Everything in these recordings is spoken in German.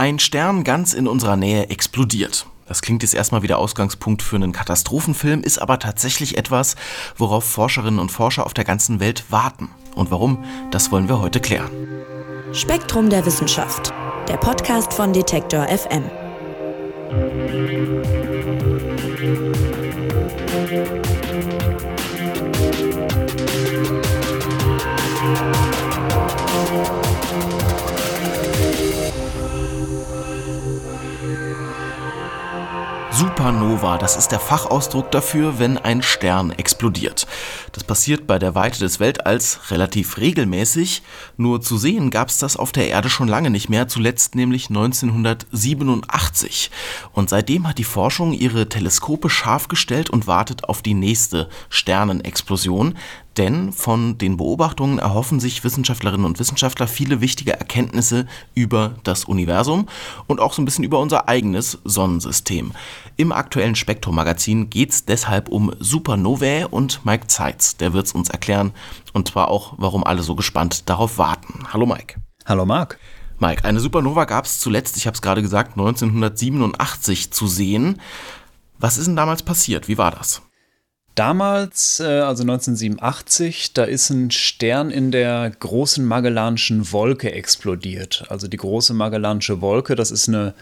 Ein Stern ganz in unserer Nähe explodiert. Das klingt jetzt erstmal wie der Ausgangspunkt für einen Katastrophenfilm, ist aber tatsächlich etwas, worauf Forscherinnen und Forscher auf der ganzen Welt warten. Und warum, das wollen wir heute klären. Spektrum der Wissenschaft, der Podcast von Detektor FM. Supernova, das ist der Fachausdruck dafür, wenn ein Stern explodiert. Das passiert bei der Weite des Weltalls relativ regelmäßig, nur zu sehen gab es das auf der Erde schon lange nicht mehr, zuletzt nämlich 1987. Und seitdem hat die Forschung ihre Teleskope scharf gestellt und wartet auf die nächste Sternenexplosion, denn von den Beobachtungen erhoffen sich Wissenschaftlerinnen und Wissenschaftler viele wichtige Erkenntnisse über das Universum und auch so ein bisschen über unser eigenes Sonnensystem. Im aktuellen Spektrum-Magazin geht es deshalb um Supernovae und Mike Zeitz, der wird es uns erklären und zwar auch, warum alle so gespannt darauf warten. Hallo Mike. Hallo Marc. Mike, eine Supernova gab es zuletzt, ich habe es gerade gesagt, 1987 zu sehen. Was ist denn damals passiert? Wie war das? Damals, äh, also 1987, da ist ein Stern in der großen Magellanischen Wolke explodiert. Also die große Magellanische Wolke, das ist eine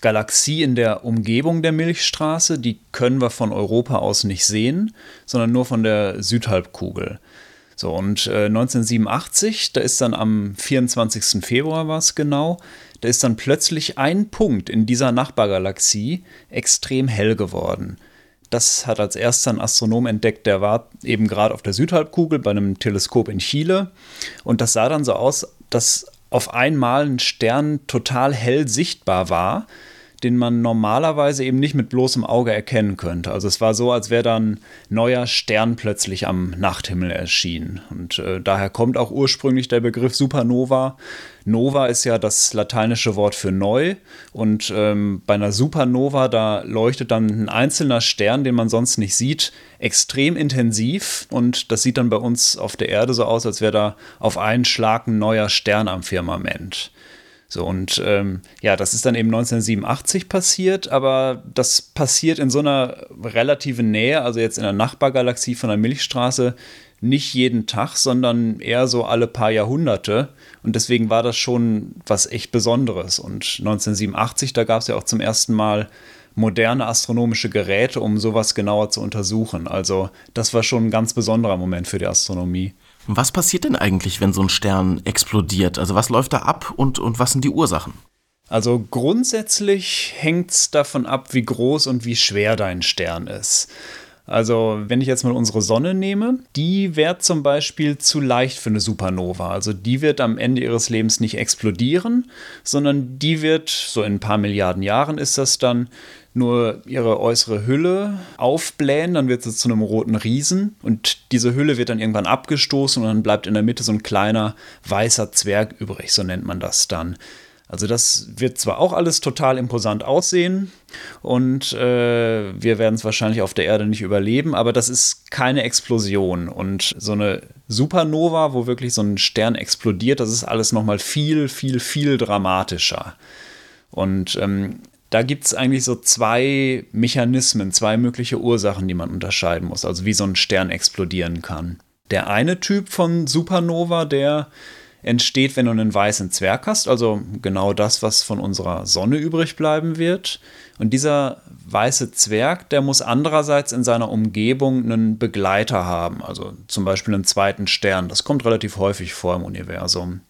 Galaxie in der Umgebung der Milchstraße. Die können wir von Europa aus nicht sehen, sondern nur von der Südhalbkugel. So, und äh, 1987, da ist dann am 24. Februar war es genau, da ist dann plötzlich ein Punkt in dieser Nachbargalaxie extrem hell geworden. Das hat als erster ein Astronom entdeckt, der war eben gerade auf der Südhalbkugel bei einem Teleskop in Chile. Und das sah dann so aus, dass auf einmal ein Stern total hell sichtbar war den man normalerweise eben nicht mit bloßem Auge erkennen könnte. Also es war so, als wäre dann ein neuer Stern plötzlich am Nachthimmel erschienen. Und äh, daher kommt auch ursprünglich der Begriff Supernova. Nova ist ja das lateinische Wort für neu. Und ähm, bei einer Supernova, da leuchtet dann ein einzelner Stern, den man sonst nicht sieht, extrem intensiv. Und das sieht dann bei uns auf der Erde so aus, als wäre da auf einen Schlag ein neuer Stern am Firmament. So, und ähm, ja, das ist dann eben 1987 passiert, aber das passiert in so einer relativen Nähe, also jetzt in der Nachbargalaxie von der Milchstraße, nicht jeden Tag, sondern eher so alle paar Jahrhunderte. Und deswegen war das schon was echt Besonderes. Und 1987, da gab es ja auch zum ersten Mal moderne astronomische Geräte, um sowas genauer zu untersuchen. Also das war schon ein ganz besonderer Moment für die Astronomie. Was passiert denn eigentlich, wenn so ein Stern explodiert? Also was läuft da ab und, und was sind die Ursachen? Also grundsätzlich hängt es davon ab, wie groß und wie schwer dein Stern ist. Also wenn ich jetzt mal unsere Sonne nehme, die wäre zum Beispiel zu leicht für eine Supernova. Also die wird am Ende ihres Lebens nicht explodieren, sondern die wird, so in ein paar Milliarden Jahren ist das dann, nur ihre äußere Hülle aufblähen, dann wird sie zu einem roten Riesen und diese Hülle wird dann irgendwann abgestoßen und dann bleibt in der Mitte so ein kleiner weißer Zwerg übrig, so nennt man das dann. Also das wird zwar auch alles total imposant aussehen und äh, wir werden es wahrscheinlich auf der Erde nicht überleben, aber das ist keine Explosion und so eine Supernova, wo wirklich so ein Stern explodiert, das ist alles noch mal viel, viel, viel dramatischer. Und ähm, da gibt es eigentlich so zwei Mechanismen, zwei mögliche Ursachen, die man unterscheiden muss, also wie so ein Stern explodieren kann. Der eine Typ von Supernova, der entsteht, wenn du einen weißen Zwerg hast, also genau das, was von unserer Sonne übrig bleiben wird. Und dieser weiße Zwerg, der muss andererseits in seiner Umgebung einen Begleiter haben, also zum Beispiel einen zweiten Stern. Das kommt relativ häufig vor im Universum.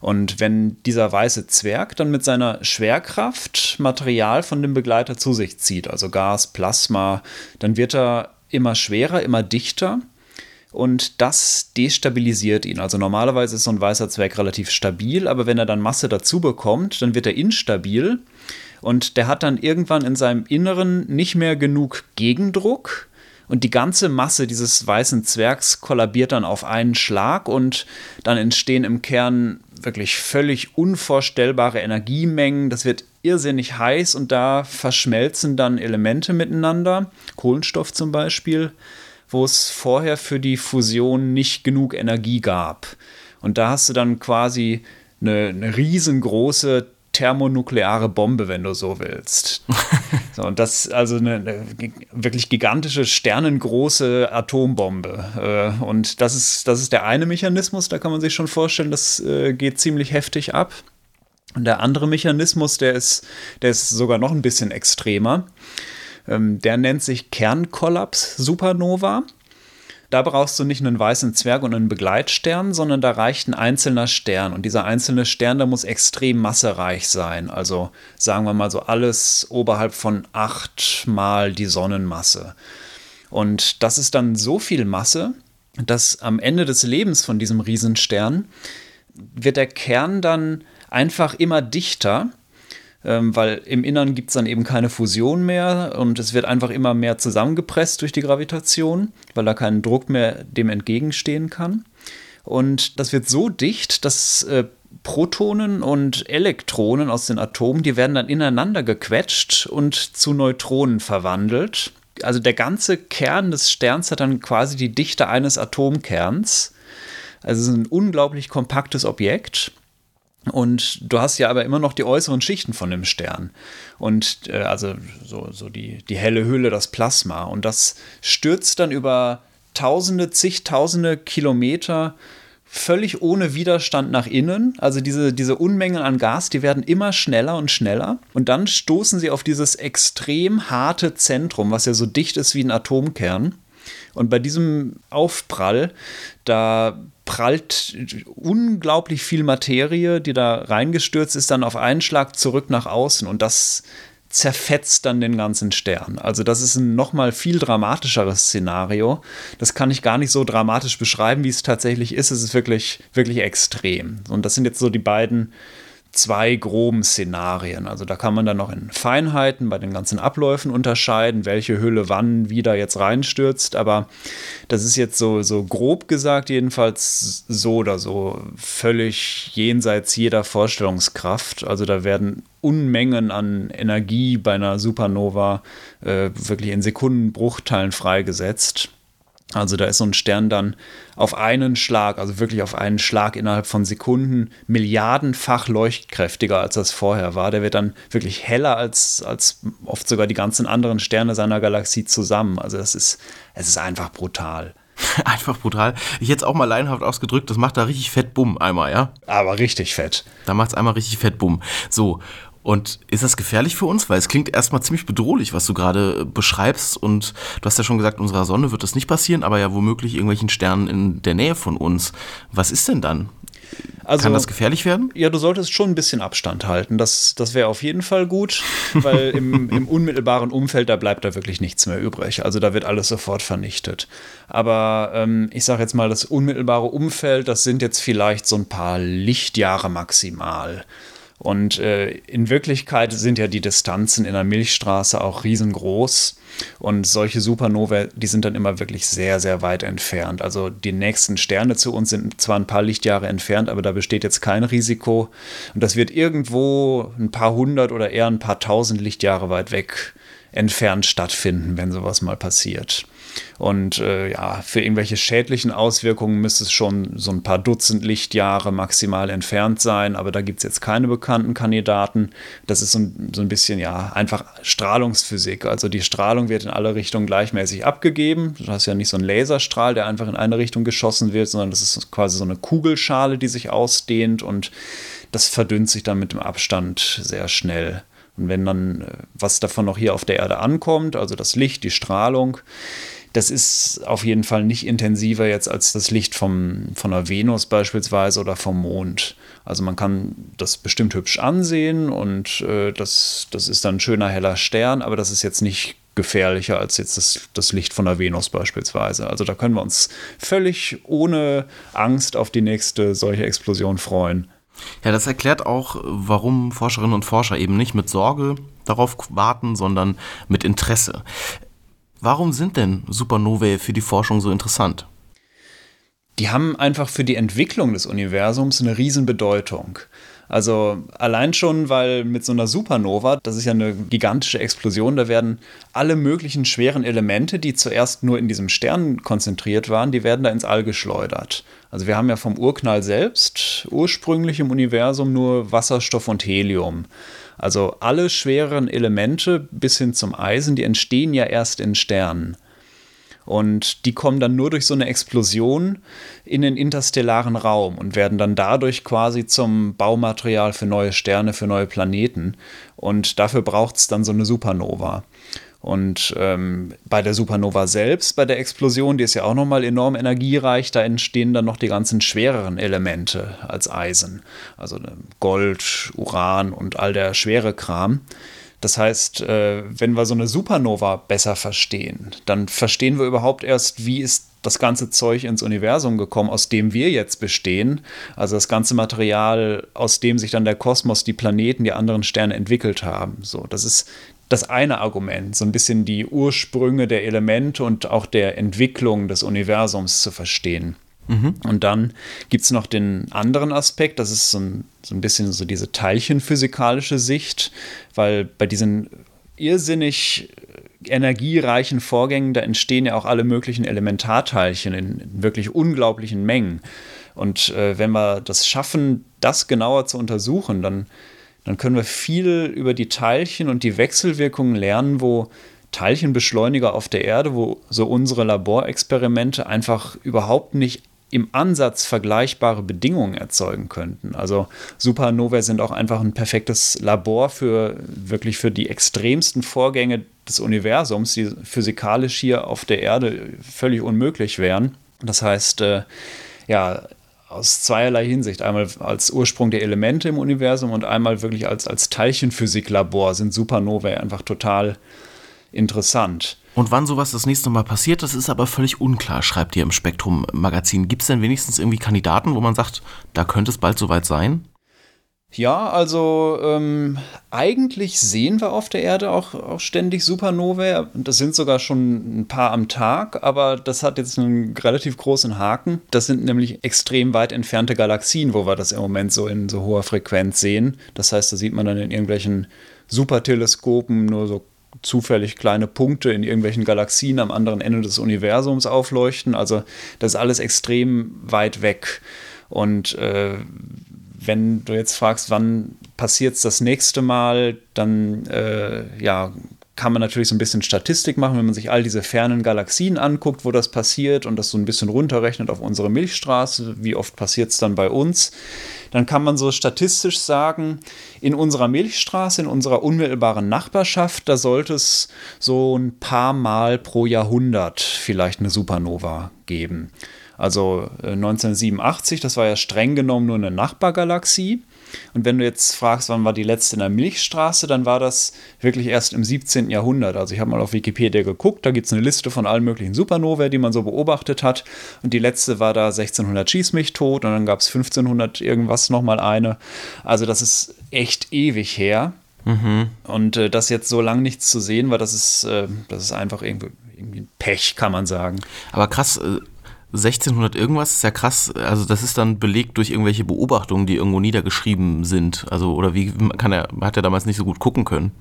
Und wenn dieser weiße Zwerg dann mit seiner Schwerkraft Material von dem Begleiter zu sich zieht, also Gas, Plasma, dann wird er immer schwerer, immer dichter und das destabilisiert ihn. Also normalerweise ist so ein weißer Zwerg relativ stabil, aber wenn er dann Masse dazu bekommt, dann wird er instabil und der hat dann irgendwann in seinem Inneren nicht mehr genug Gegendruck und die ganze Masse dieses weißen Zwergs kollabiert dann auf einen Schlag und dann entstehen im Kern wirklich völlig unvorstellbare Energiemengen. Das wird irrsinnig heiß und da verschmelzen dann Elemente miteinander, Kohlenstoff zum Beispiel, wo es vorher für die Fusion nicht genug Energie gab. Und da hast du dann quasi eine, eine riesengroße thermonukleare Bombe, wenn du so willst. so, und das also eine, eine, wirklich gigantische, sternengroße Atombombe. Äh, und das ist, das ist der eine Mechanismus, da kann man sich schon vorstellen, das äh, geht ziemlich heftig ab. Und der andere Mechanismus, der ist, der ist sogar noch ein bisschen extremer. Ähm, der nennt sich Kernkollaps Supernova. Da brauchst du nicht einen weißen Zwerg und einen Begleitstern, sondern da reicht ein einzelner Stern. Und dieser einzelne Stern, der muss extrem massereich sein. Also sagen wir mal so alles oberhalb von acht mal die Sonnenmasse. Und das ist dann so viel Masse, dass am Ende des Lebens von diesem Riesenstern wird der Kern dann einfach immer dichter ähm, weil im Innern gibt es dann eben keine Fusion mehr und es wird einfach immer mehr zusammengepresst durch die Gravitation, weil da kein Druck mehr dem entgegenstehen kann. Und das wird so dicht, dass äh, Protonen und Elektronen aus den Atomen, die werden dann ineinander gequetscht und zu Neutronen verwandelt. Also der ganze Kern des Sterns hat dann quasi die Dichte eines Atomkerns. Also es ist ein unglaublich kompaktes Objekt. Und du hast ja aber immer noch die äußeren Schichten von dem Stern. Und äh, also so, so die, die helle Hülle, das Plasma. Und das stürzt dann über tausende, zigtausende Kilometer völlig ohne Widerstand nach innen. Also diese, diese Unmengen an Gas, die werden immer schneller und schneller. Und dann stoßen sie auf dieses extrem harte Zentrum, was ja so dicht ist wie ein Atomkern. Und bei diesem Aufprall, da prallt unglaublich viel Materie, die da reingestürzt ist, dann auf einen Schlag zurück nach außen und das zerfetzt dann den ganzen Stern. Also das ist ein nochmal viel dramatischeres Szenario. Das kann ich gar nicht so dramatisch beschreiben, wie es tatsächlich ist. Es ist wirklich, wirklich extrem. Und das sind jetzt so die beiden zwei groben Szenarien. Also da kann man dann noch in Feinheiten bei den ganzen Abläufen unterscheiden, welche Hülle wann wieder jetzt reinstürzt. Aber das ist jetzt so, so grob gesagt jedenfalls so oder so völlig jenseits jeder Vorstellungskraft. Also da werden Unmengen an Energie bei einer Supernova äh, wirklich in Sekundenbruchteilen freigesetzt. Also da ist so ein Stern dann auf einen Schlag, also wirklich auf einen Schlag innerhalb von Sekunden, milliardenfach leuchtkräftiger, als das vorher war. Der wird dann wirklich heller als, als oft sogar die ganzen anderen Sterne seiner Galaxie zusammen. Also das ist, es ist einfach brutal. Einfach brutal. Ich hätte es auch mal leinhaft ausgedrückt, das macht da richtig fett Bumm einmal, ja? Aber richtig fett. Da macht es einmal richtig fett Bumm. So, und ist das gefährlich für uns? Weil es klingt erstmal ziemlich bedrohlich, was du gerade beschreibst. Und du hast ja schon gesagt, unserer Sonne wird das nicht passieren, aber ja womöglich irgendwelchen Sternen in der Nähe von uns. Was ist denn dann? Also, Kann das gefährlich werden? Ja, du solltest schon ein bisschen Abstand halten. Das, das wäre auf jeden Fall gut, weil im, im, unmittelbaren Umfeld, da bleibt da wirklich nichts mehr übrig. Also da wird alles sofort vernichtet. Aber ähm, ich sage jetzt mal, das unmittelbare Umfeld, das sind jetzt vielleicht so ein paar Lichtjahre maximal. Und äh, in Wirklichkeit sind ja die Distanzen in der Milchstraße auch riesengroß. Und solche Supernovae, die sind dann immer wirklich sehr, sehr weit entfernt. Also die nächsten Sterne zu uns sind zwar ein paar Lichtjahre entfernt, aber da besteht jetzt kein Risiko. Und das wird irgendwo ein paar hundert oder eher ein paar tausend Lichtjahre weit weg entfernt stattfinden, wenn sowas mal passiert. Und äh, ja, für irgendwelche schädlichen Auswirkungen müsste es schon so ein paar Dutzend Lichtjahre maximal entfernt sein, aber da gibt es jetzt keine bekannten Kandidaten. Das ist so ein, so ein bisschen, ja, einfach Strahlungsphysik. Also die Strahlung wird in alle Richtungen gleichmäßig abgegeben. Du hast ja nicht so einen Laserstrahl, der einfach in eine Richtung geschossen wird, sondern das ist quasi so eine Kugelschale, die sich ausdehnt und das verdünnt sich dann mit dem Abstand sehr schnell. Und wenn dann äh, was davon noch hier auf der Erde ankommt, also das Licht, die Strahlung, das ist auf jeden Fall nicht intensiver jetzt als das Licht vom, von der Venus beispielsweise oder vom Mond. Also man kann das bestimmt hübsch ansehen und äh, das, das ist dann ein schöner heller Stern, aber das ist jetzt nicht gefährlicher als jetzt das, das Licht von der Venus beispielsweise. Also da können wir uns völlig ohne Angst auf die nächste solche Explosion freuen. Ja, das erklärt auch, warum Forscherinnen und Forscher eben nicht mit Sorge darauf warten, sondern mit Interesse. Warum sind denn Supernovae für die Forschung so interessant? Die haben einfach für die Entwicklung des Universums eine Riesenbedeutung. Also allein schon, weil mit so einer Supernova, das ist ja eine gigantische Explosion, da werden alle möglichen schweren Elemente, die zuerst nur in diesem Stern konzentriert waren, die werden da ins All geschleudert. Also wir haben ja vom Urknall selbst ursprünglich im Universum nur Wasserstoff und Helium. Also alle schweren Elemente bis hin zum Eisen, die entstehen ja erst in Sternen. Und die kommen dann nur durch so eine Explosion in den interstellaren Raum und werden dann dadurch quasi zum Baumaterial für neue Sterne, für neue Planeten. Und dafür braucht es dann so eine Supernova. Und ähm, bei der Supernova selbst, bei der Explosion, die ist ja auch nochmal enorm energiereich, da entstehen dann noch die ganzen schwereren Elemente als Eisen. Also ne, Gold, Uran und all der schwere Kram. Das heißt, äh, wenn wir so eine Supernova besser verstehen, dann verstehen wir überhaupt erst, wie ist das ganze Zeug ins Universum gekommen, aus dem wir jetzt bestehen. Also das ganze Material, aus dem sich dann der Kosmos, die Planeten, die anderen Sterne entwickelt haben. So, das ist das eine Argument, so ein bisschen die Ursprünge der Elemente und auch der Entwicklung des Universums zu verstehen. Mhm. Und dann gibt es noch den anderen Aspekt, das ist so ein, so ein bisschen so diese teilchenphysikalische Sicht, weil bei diesen irrsinnig energiereichen Vorgängen, da entstehen ja auch alle möglichen Elementarteilchen in, wirklich unglaublichen Mengen. Und äh, wenn wir das schaffen, das genauer zu untersuchen, dann, dann können wir viel über die Teilchen und die Wechselwirkungen lernen, wo Teilchenbeschleuniger auf der Erde, wo so unsere Laborexperimente einfach überhaupt nicht im Ansatz vergleichbare Bedingungen erzeugen könnten. Also Supernovae sind auch einfach ein perfektes Labor für wirklich für die extremsten Vorgänge des Universums, die physikalisch hier auf der Erde völlig unmöglich wären. Das heißt, äh, ja, aus zweierlei Hinsicht. Einmal als Ursprung der Elemente im Universum und einmal wirklich als, als Teilchenphysiklabor sind Supernovae einfach total interessant. Und wann sowas das nächste Mal passiert, das ist aber völlig unklar, schreibt ihr im Spektrum-Magazin. Gibt es denn wenigstens irgendwie Kandidaten, wo man sagt, da könnte es bald soweit sein? Ja, also ähm, eigentlich sehen wir auf der Erde auch, auch ständig Supernovae. Das sind sogar schon ein paar am Tag, aber das hat jetzt einen relativ großen Haken. Das sind nämlich extrem weit entfernte Galaxien, wo wir das im Moment so in so hoher Frequenz sehen. Das heißt, da sieht man dann in irgendwelchen Superteleskopen nur so zufällig kleine Punkte in irgendwelchen Galaxien am anderen Ende des Universums aufleuchten. Also das ist alles extrem weit weg. Und äh, wenn du jetzt fragst, wann passiert es das nächste Mal, dann äh, ja, kann man natürlich so ein bisschen Statistik machen, wenn man sich all diese fernen Galaxien anguckt, wo das passiert und das so ein bisschen runterrechnet auf unsere Milchstraße, wie oft passiert es dann bei uns, dann kann man so statistisch sagen, in unserer Milchstraße, in unserer unmittelbaren Nachbarschaft, da sollte es so ein paar Mal pro Jahrhundert vielleicht eine Supernova geben. Also 1987, äh, das war ja streng genommen nur eine Nachbargalaxie. Und wenn du jetzt fragst, wann war die letzte in der Milchstraße, dann war das wirklich erst im 17. Jahrhundert. Also ich habe mal auf Wikipedia geguckt, da gibt es eine Liste von allen möglichen Supernovae, die man so beobachtet hat. Und die letzte war da 1600 schieß mich tot und dann gab es 1500 irgendwas nochmal eine. Also das ist echt ewig her. Mhm. Und äh, das jetzt so lang nichts zu sehen war, das ist, äh, das ist einfach irgendwie, irgendwie ein Pech, kann man sagen. Aber krass, äh 1600 irgendwas ist ja krass. Also das ist dann belegt durch irgendwelche Beobachtungen, die irgendwo niedergeschrieben sind. Also oder wie kann er hat er damals nicht so gut gucken können?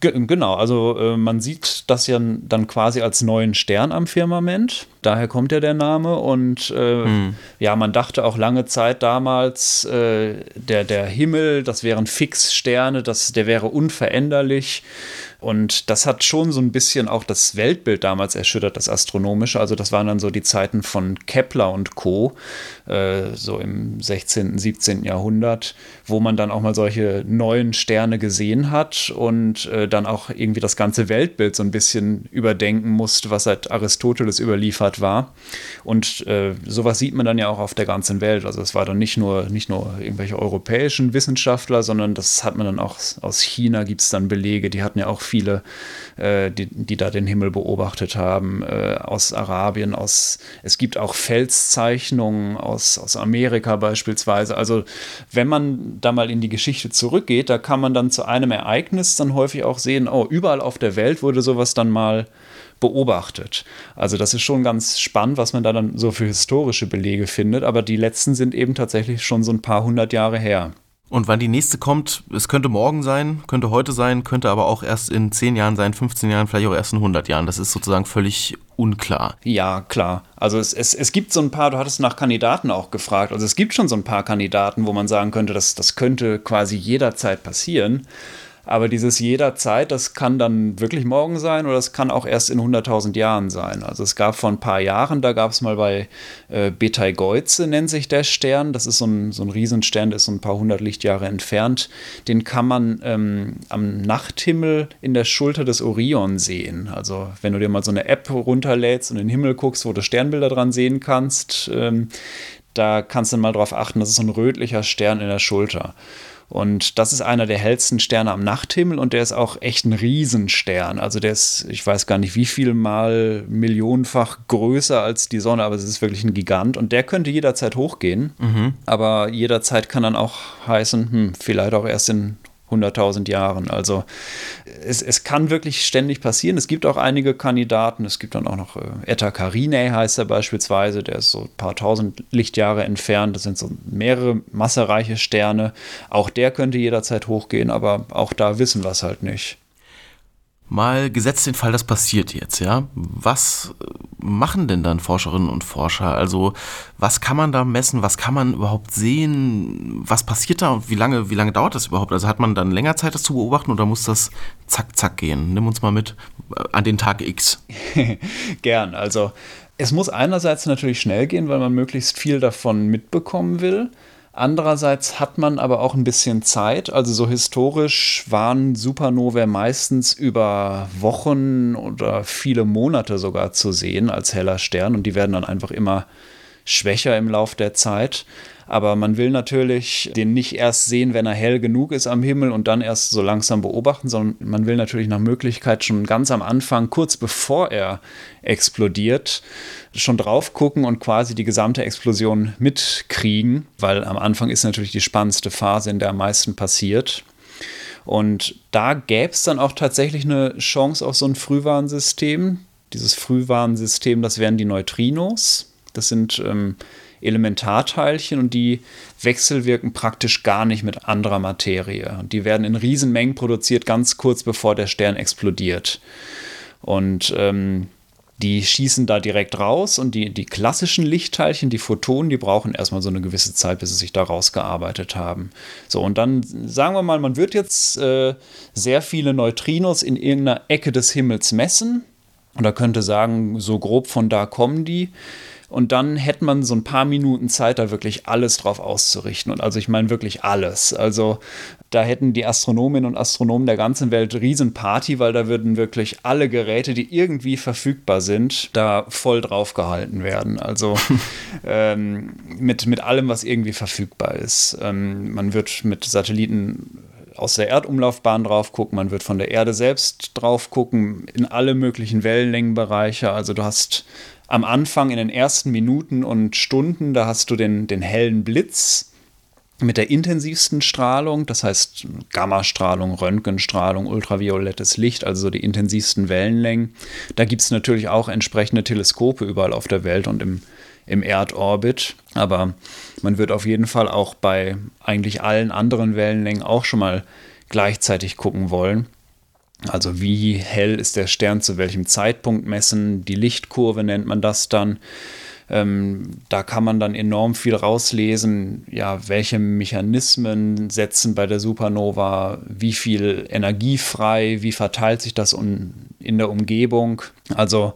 Genau, also äh, man sieht das ja dann quasi als neuen Stern am Firmament. Daher kommt ja der Name. Und äh, hm. ja, man dachte auch lange Zeit damals, äh, der, der Himmel, das wären Fixsterne, das, der wäre unveränderlich. Und das hat schon so ein bisschen auch das Weltbild damals erschüttert, das Astronomische. Also das waren dann so die Zeiten von Kepler und Co., äh, so im 16., 17. Jahrhundert, wo man dann auch mal solche neuen Sterne gesehen hat und äh, dann auch irgendwie das ganze Weltbild so ein bisschen überdenken musste, was seit Aristoteles überliefert war. Und äh, sowas sieht man dann ja auch auf der ganzen Welt. Also es war dann nicht nur, nicht nur irgendwelche europäischen Wissenschaftler, sondern das hat man dann auch aus China gibt es dann Belege, die hatten ja auch viele, äh, die, die da den Himmel beobachtet haben, äh, aus Arabien, aus, es gibt auch Felszeichnungen aus, aus Amerika beispielsweise. Also wenn man da mal in die Geschichte zurückgeht, da kann man dann zu einem Ereignis dann häufig auch sehen, oh, überall auf der Welt wurde sowas dann mal beobachtet. Also das ist schon ganz spannend, was man da dann so für historische Belege findet, aber die letzten sind eben tatsächlich schon so ein paar hundert Jahre her. Und wann die nächste kommt, es könnte morgen sein, könnte heute sein, könnte aber auch erst in 10 Jahren sein, 15 Jahren, vielleicht auch erst in 100 Jahren. Das ist sozusagen völlig unklar. Ja, klar. Also es, es, es gibt so ein paar, du hattest nach Kandidaten auch gefragt, also es gibt schon so ein paar Kandidaten, wo man sagen könnte, dass das könnte quasi jederzeit passieren. Aber dieses jederzeit, das kann dann wirklich morgen sein oder es kann auch erst in 100.000 Jahren sein. Also es gab vor ein paar Jahren, da gab es mal bei äh, Betelgeuse, nennt sich der Stern. Das ist so ein, so ein Riesenstern, der ist so ein paar hundert Lichtjahre entfernt. Den kann man ähm, am Nachthimmel in der Schulter des Orion sehen. Also wenn du dir mal so eine App runterlädst und in den Himmel guckst, wo du Sternbilder dran sehen kannst, ähm, da kannst du mal drauf achten, das ist so ein rötlicher Stern in der Schulter. Und das ist einer der hellsten Sterne am Nachthimmel und der ist auch echt ein Riesenstern. Also der ist, ich weiß gar nicht wie viel mal millionenfach größer als die Sonne, aber es ist wirklich ein Gigant und der könnte jederzeit hochgehen. Mhm. Aber jederzeit kann dann auch heißen, hm, vielleicht auch erst in 100.000 Jahren. Also es, es kann wirklich ständig passieren. Es gibt auch einige Kandidaten. Es gibt dann auch noch äh, Eta Carinae heißt er beispielsweise. Der ist so ein paar tausend Lichtjahre entfernt. Das sind so mehrere massereiche Sterne. Auch der könnte jederzeit hochgehen, aber auch da wissen wir es halt nicht. Mal gesetzt den Fall, das passiert jetzt, ja. Was machen denn dann Forscherinnen und Forscher? Also, was kann man da messen? Was kann man überhaupt sehen? Was passiert da und wie lange, wie lange dauert das überhaupt? Also, hat man dann länger Zeit, das zu beobachten oder muss das zack, zack gehen? Nimm uns mal mit äh, an den Tag X. Gern. Also, es muss einerseits natürlich schnell gehen, weil man möglichst viel davon mitbekommen will. Andererseits hat man aber auch ein bisschen Zeit. Also so historisch waren Supernovae meistens über Wochen oder viele Monate sogar zu sehen als heller Stern und die werden dann einfach immer schwächer im Lauf der Zeit. Aber man will natürlich den nicht erst sehen, wenn er hell genug ist am Himmel und dann erst so langsam beobachten, sondern man will natürlich nach Möglichkeit schon ganz am Anfang, kurz bevor er explodiert, schon drauf gucken und quasi die gesamte Explosion mitkriegen, weil am Anfang ist natürlich die spannendste Phase, in der am meisten passiert. Und da gäbe es dann auch tatsächlich eine Chance auf so ein Frühwarnsystem. Dieses Frühwarnsystem, das wären die Neutrinos. Das sind ähm, Elementarteilchen und die wechselwirken praktisch gar nicht mit anderer Materie. Und die werden in Riesenmengen produziert, ganz kurz bevor der Stern explodiert. Und ähm, die schießen da direkt raus und die, die klassischen Lichtteilchen, die Photonen, die brauchen erstmal so eine gewisse Zeit, bis sie sich da rausgearbeitet haben. So, und dann sagen wir mal, man wird jetzt äh, sehr viele Neutrinos in irgendeiner Ecke des Himmels messen. Und da könnte sagen, so grob von da kommen die. Und dann hätte man so ein paar Minuten Zeit, da wirklich alles drauf auszurichten. Und also ich meine wirklich alles. Also da hätten die Astronominnen und Astronomen der ganzen Welt Riesenparty, weil da würden wirklich alle Geräte, die irgendwie verfügbar sind, da voll drauf gehalten werden. Also ähm, mit, mit allem, was irgendwie verfügbar ist. Ähm, man wird mit Satelliten aus der Erdumlaufbahn drauf gucken, man wird von der Erde selbst drauf gucken, in alle möglichen Wellenlängenbereiche. Also du hast am Anfang in den ersten Minuten und Stunden, da hast du den, den hellen Blitz mit der intensivsten Strahlung, das heißt Gammastrahlung, Röntgenstrahlung, ultraviolettes Licht, also so die intensivsten Wellenlängen. Da gibt es natürlich auch entsprechende Teleskope überall auf der Welt und im, im Erdorbit. Aber man wird auf jeden Fall auch bei eigentlich allen anderen Wellenlängen auch schon mal gleichzeitig gucken wollen. Also wie hell ist der Stern zu welchem Zeitpunkt messen, die Lichtkurve nennt man das dann. Ähm, da kann man dann enorm viel rauslesen, ja, welche Mechanismen setzen bei der Supernova, wie viel Energie frei, wie verteilt sich das in der Umgebung. Also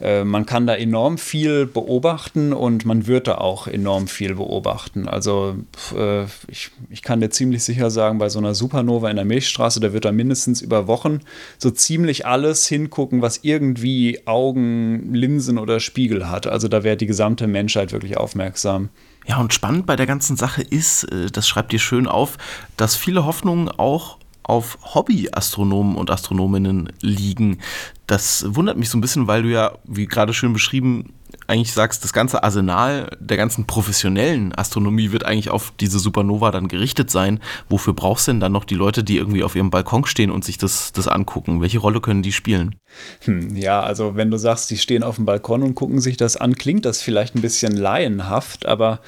äh, man kann da enorm viel beobachten und man wird da auch enorm viel beobachten. Also äh, ich, ich kann dir ziemlich sicher sagen, bei so einer Supernova in der Milchstraße, da wird da mindestens über Wochen so ziemlich alles hingucken, was irgendwie Augen, Linsen oder Spiegel hat. Also da wäre die gesamte Menschheit wirklich aufmerksam. Ja, und spannend bei der ganzen Sache ist, äh, das schreibt ihr schön auf, dass viele Hoffnungen auch auf Hobby-Astronomen und Astronominnen liegen. Das wundert mich so ein bisschen, weil du ja, wie gerade schön beschrieben, eigentlich sagst, das ganze Arsenal der ganzen professionellen Astronomie wird eigentlich auf diese Supernova dann gerichtet sein. Wofür brauchst du denn dann noch die Leute, die irgendwie auf ihrem Balkon stehen und sich das, das angucken? Welche Rolle können die spielen? Hm, ja, also wenn du sagst, die stehen auf dem Balkon und gucken sich das an, klingt das vielleicht ein bisschen laienhaft, aber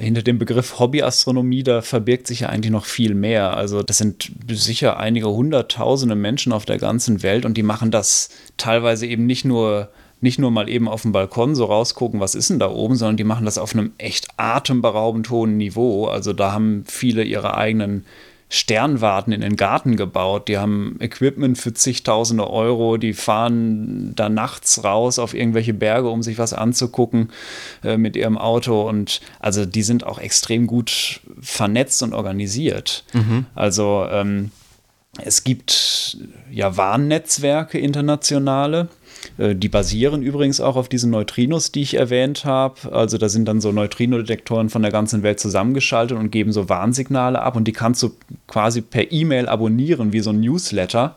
hinter dem Begriff Hobbyastronomie, da verbirgt sich ja eigentlich noch viel mehr. Also das sind sicher einige hunderttausende Menschen auf der ganzen Welt und die machen das teilweise eben nicht nur nicht nur mal eben auf dem Balkon so rausgucken, was ist denn da oben, sondern die machen das auf einem echt atemberaubend hohen Niveau. Also da haben viele ihre eigenen Sternwarten in den Garten gebaut. Die haben Equipment für zigtausende Euro. Die fahren da nachts raus auf irgendwelche Berge, um sich was anzugucken äh, mit ihrem Auto. Und also die sind auch extrem gut vernetzt und organisiert. Mhm. Also ähm, es gibt ja Warnnetzwerke internationale die basieren übrigens auch auf diesen Neutrinos, die ich erwähnt habe. Also da sind dann so Neutrino-Detektoren von der ganzen Welt zusammengeschaltet und geben so Warnsignale ab und die kannst du quasi per E-Mail abonnieren, wie so ein Newsletter.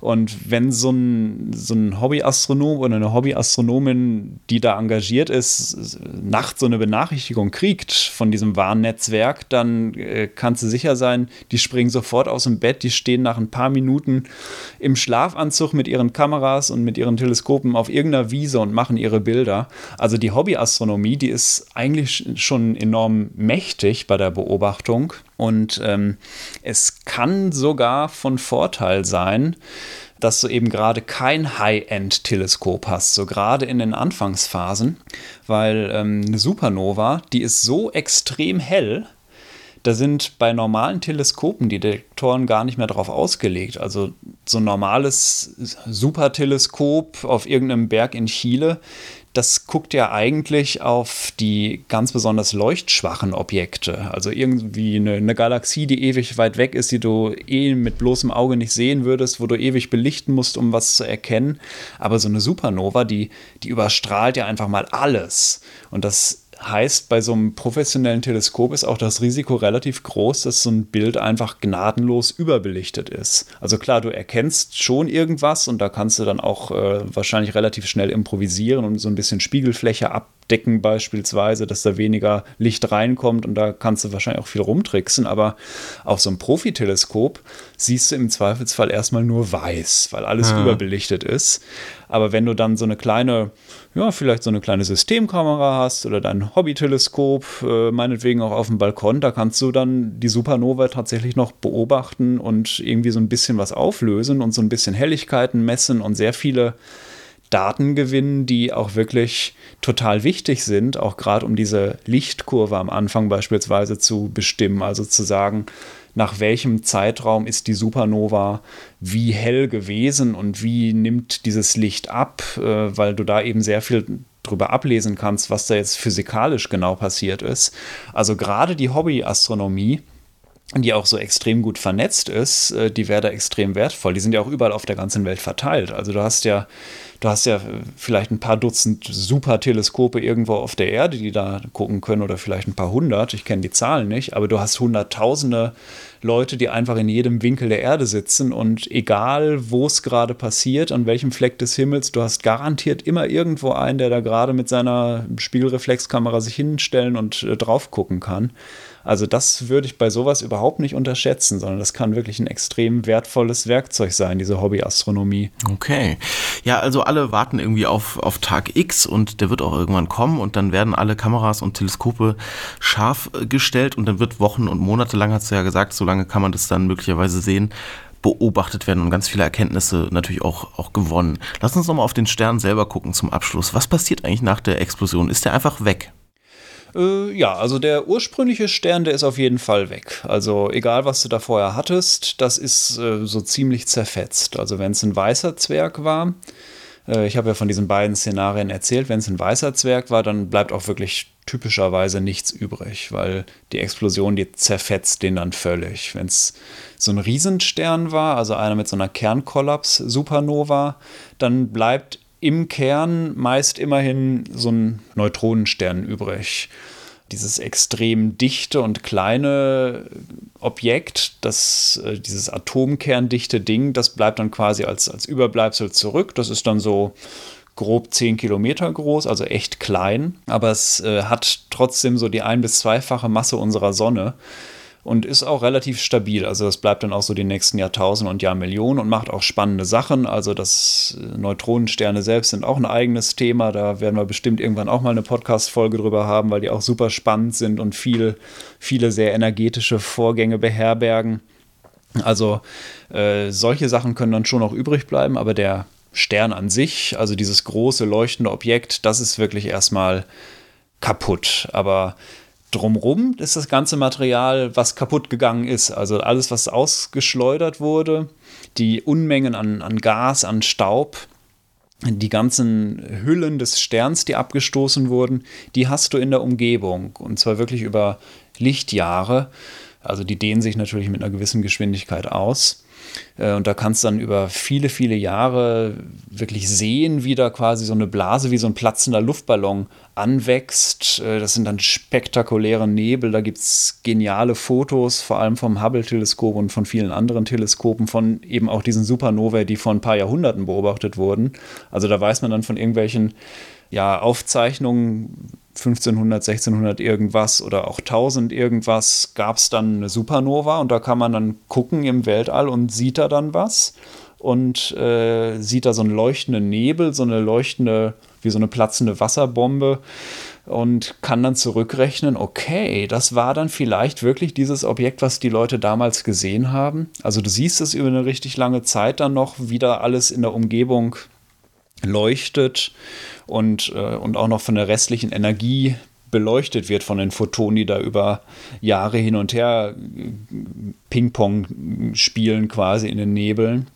Und wenn so ein, so ein Hobbyastronom oder eine Hobbyastronomin, die da engagiert ist, nachts so eine Benachrichtigung kriegt von diesem Warnnetzwerk, dann äh, kannst du sicher sein, die springen sofort aus dem Bett, die stehen nach ein paar Minuten im Schlafanzug mit ihren Kameras und mit ihren Teleskopen auf irgendeiner Wiese und machen ihre Bilder. Also die Hobbyastronomie, die ist eigentlich schon enorm mächtig bei der Beobachtung. Und ähm, es kann sogar von Vorteil sein, dass du eben gerade kein High-End-Teleskop hast, so gerade in den Anfangsphasen, weil ähm, eine Supernova, die ist so extrem hell, da sind bei normalen Teleskopen die Detektoren gar nicht mehr drauf ausgelegt. Also so ein normales Superteleskop auf irgendeinem Berg in Chile, das guckt ja eigentlich auf die ganz besonders leuchtschwachen Objekte. Also irgendwie eine, eine, Galaxie, die ewig weit weg ist, die du eh mit bloßem Auge nicht sehen würdest, wo du ewig belichten musst, um was zu erkennen. Aber so eine Supernova, die, die überstrahlt ja einfach mal alles. Und das heißt, bei so einem professionellen Teleskop ist auch das Risiko relativ groß, dass so ein Bild einfach gnadenlos überbelichtet ist. Also klar, du erkennst schon irgendwas und da kannst du dann auch äh, wahrscheinlich relativ schnell improvisieren und so ein bisschen Spiegelfläche abdecken beispielsweise, dass da weniger Licht reinkommt und da kannst du wahrscheinlich auch viel rumtricksen. Aber auf so einem Profiteleskop siehst du im Zweifelsfall erstmal nur weiß, weil alles ja. überbelichtet ist. Aber wenn du dann so eine kleine, ja, vielleicht so eine kleine Systemkamera hast oder dein Hobbyteleskop, äh, meinetwegen auch auf dem Balkon, da kannst du dann die Supernova tatsächlich noch beobachten und irgendwie so ein bisschen was auflösen und so ein bisschen Helligkeiten messen und sehr viele Daten gewinnen, die auch wirklich total wichtig sind, auch gerade um diese Lichtkurve am Anfang beispielsweise zu bestimmen, also zu sagen, nach welchem Zeitraum ist die Supernova wie hell gewesen und wie nimmt dieses Licht ab, äh, weil du da eben sehr viel drüber ablesen kannst, was da jetzt physikalisch genau passiert ist. Also gerade die Hobbyastronomie, die auch so extrem gut vernetzt ist, äh, die wäre da extrem wertvoll. Die sind ja auch überall auf der ganzen Welt verteilt. Also du hast ja Du hast ja vielleicht ein paar Dutzend super Teleskope irgendwo auf der Erde, die da gucken können, oder vielleicht ein paar hundert. Ich kenne die Zahlen nicht, aber du hast hunderttausende Leute, die einfach in jedem Winkel der Erde sitzen und egal, wo es gerade passiert, an welchem Fleck des Himmels, du hast garantiert immer irgendwo einen, der da gerade mit seiner Spiegelreflexkamera sich hinstellen und äh, drauf gucken kann. Also das würde ich bei sowas überhaupt nicht unterschätzen, sondern das kann wirklich ein extrem wertvolles Werkzeug sein, diese Hobbyastronomie. Okay. Ja, also alle warten irgendwie auf, auf Tag X und der wird auch irgendwann kommen und dann werden alle Kameras und Teleskope scharf äh, gestellt und dann wird Wochen und Monate lang, hast du ja gesagt, so lange kann man das dann möglicherweise sehen, beobachtet werden und ganz viele Erkenntnisse natürlich auch, auch gewonnen. Lass uns nochmal auf den Stern selber gucken zum Abschluss. Was passiert eigentlich nach der Explosion? Ist der einfach weg? Äh, ja, also der ursprüngliche Stern, der ist auf jeden Fall weg. Also egal, was du da vorher hattest, das ist äh, so ziemlich zerfetzt. Also wenn es ein weißer Zwerg war, äh, ich habe ja von diesen beiden Szenarien erzählt, wenn es ein weißer Zwerg war, dann bleibt auch wirklich typischerweise nichts übrig, weil die Explosion, die zerfetzt den dann völlig. Wenn es so ein Riesenstern war, also einer mit so einer Kernkollaps-Supernova, dann bleibt im Kern meist immerhin so ein Neutronenstern übrig. Dieses extrem dichte und kleine Objekt, das, äh, dieses atomkerndichte Ding, das bleibt dann quasi als, als Überbleibsel zurück. Das ist dann so grob 10 Kilometer groß, also echt klein, aber es äh, hat trotzdem so die ein- bis zweifache Masse unserer Sonne. Und ist auch relativ stabil. Also das bleibt dann auch so die nächsten Jahrtausende und Jahrmillionen und macht auch spannende Sachen. Also das äh, Neutronensterne selbst sind auch ein eigenes Thema. Da werden wir bestimmt irgendwann auch mal eine Podcast-Folge drüber haben, weil die auch super spannend sind und viel, viele sehr energetische Vorgänge beherbergen. Also äh, solche Sachen können dann schon noch übrig bleiben, aber der Stern an sich, also dieses große leuchtende Objekt, das ist wirklich erstmal kaputt. Aber drumrum ist das ganze Material, was kaputt gegangen ist. Also alles, was ausgeschleudert wurde, die Unmengen an, an Gas, an Staub, die ganzen Hüllen des Sterns, die abgestoßen wurden, die hast du in der Umgebung. Und zwar wirklich über Lichtjahre. Also die dehnen sich natürlich mit einer gewissen Geschwindigkeit aus. Äh, und da kannst du dann über viele, viele Jahre wirklich sehen, wie da quasi so eine Blase, wie so ein platzender Luftballon anwächst. Äh, das sind dann spektakuläre Nebel. Da gibt es geniale Fotos, vor allem vom Hubble-Teleskop und von vielen anderen Teleskopen, von eben auch diesen Supernovae, die vor ein paar Jahrhunderten beobachtet wurden. Also da weiß man dann von irgendwelchen ja, Aufzeichnungen 1500, 1600 irgendwas oder auch 1000 irgendwas gab es dann eine Supernova und da kann man dann gucken im Weltall und sieht da dann was und äh, sieht da so einen leuchtenden Nebel, so eine leuchtende, wie so eine platzende Wasserbombe und kann dann zurückrechnen, okay, das war dann vielleicht wirklich dieses Objekt, was die Leute damals gesehen haben. Also du siehst es über eine richtig lange Zeit dann noch, wie da alles in der Umgebung leuchtet und, äh, und auch noch von der restlichen Energie beleuchtet wird von den Photonen, die da über Jahre hin und her äh, Ping-Pong spielen quasi in den Nebeln.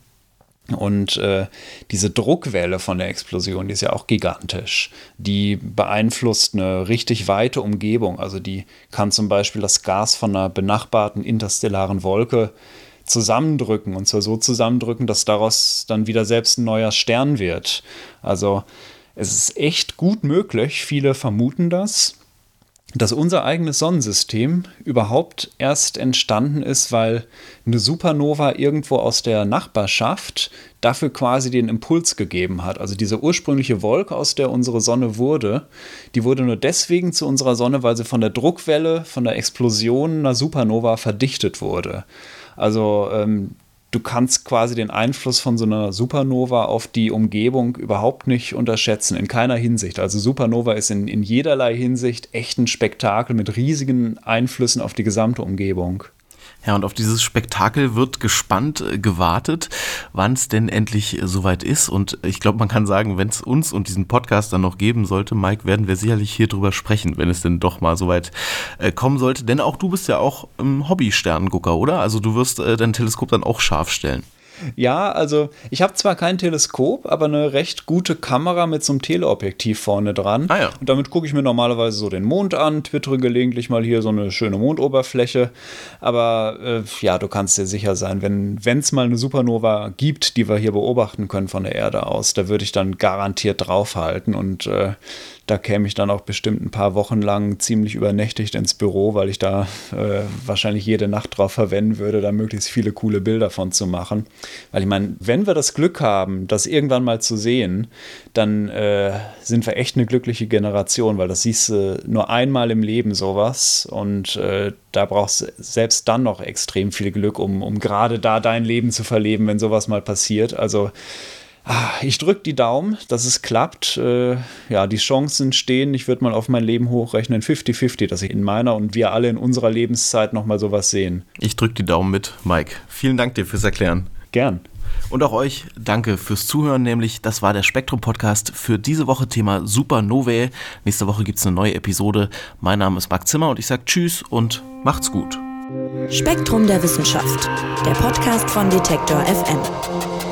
Und äh, diese Druckwelle von der Explosion, die ist ja auch gigantisch. Die beeinflusst eine richtig weite Umgebung. Also die kann zum Beispiel das Gas von einer benachbarten interstellaren Wolke zusammendrücken und zwar so zusammendrücken, dass daraus dann wieder selbst ein neuer Stern wird. Also es ist echt gut möglich, viele vermuten das, dass unser eigenes Sonnensystem überhaupt erst entstanden ist, weil eine Supernova irgendwo aus der Nachbarschaft dafür quasi den Impuls gegeben hat. Also diese ursprüngliche Wolke, aus der unsere Sonne wurde, die wurde nur deswegen zu unserer Sonne, weil sie von der Druckwelle, von der Explosion einer Supernova verdichtet wurde. Also ähm, du kannst quasi den Einfluss von so einer Supernova auf die Umgebung überhaupt nicht unterschätzen, in keiner Hinsicht. Also Supernova ist in, in jederlei Hinsicht echt ein Spektakel mit riesigen Einflüssen auf die gesamte Umgebung. Ja, und auf dieses Spektakel wird gespannt äh, gewartet, wann es denn endlich äh, soweit ist. Und ich glaube, man kann sagen, wenn es uns und diesen Podcast dann noch geben sollte, Mike, werden wir sicherlich hier drüber sprechen, wenn es denn doch mal soweit äh, kommen sollte. Denn auch du bist ja auch ähm, Hobby-Sternengucker, oder? Also du wirst äh, dein Teleskop dann auch scharf stellen. Ja, also ich habe zwar kein Teleskop, aber eine recht gute Kamera mit so einem Teleobjektiv vorne dran. Ah ja. Und damit gucke ich mir normalerweise so den Mond an, twittere gelegentlich mal hier so eine schöne Mondoberfläche. Aber äh, ja, du kannst dir sicher sein, wenn es mal eine Supernova gibt, die wir hier beobachten können von der Erde aus, da würde ich dann garantiert draufhalten und äh, da käme ich dann auch bestimmt ein paar Wochen lang ziemlich übernächtigt ins Büro, weil ich da äh, wahrscheinlich jede Nacht drauf verwenden würde, da möglichst viele coole Bilder von zu machen. Weil ich meine, wenn wir das Glück haben, das irgendwann mal zu sehen, dann äh, sind wir echt eine glückliche Generation, weil das siehst du nur einmal im Leben sowas und äh, da brauchst du selbst dann noch extrem viel Glück, um, um gerade da dein Leben zu verleben, wenn sowas mal passiert. Also ich drücke die Daumen, dass es klappt. Äh, ja, die Chancen stehen, ich würde mal auf mein Leben hochrechnen, 50-50, dass ich in meiner und wir alle in unserer Lebenszeit nochmal sowas sehen. Ich drücke die Daumen mit, Mike. Vielen Dank dir fürs Erklären. Gern. Und auch euch danke fürs Zuhören, nämlich das war der Spektrum-Podcast für diese Woche Thema Supernovae. Nächste Woche gibt es eine neue Episode. Mein Name ist Marc Zimmer und ich sage Tschüss und macht's gut. Spektrum der Wissenschaft, der Podcast von Detektor FM.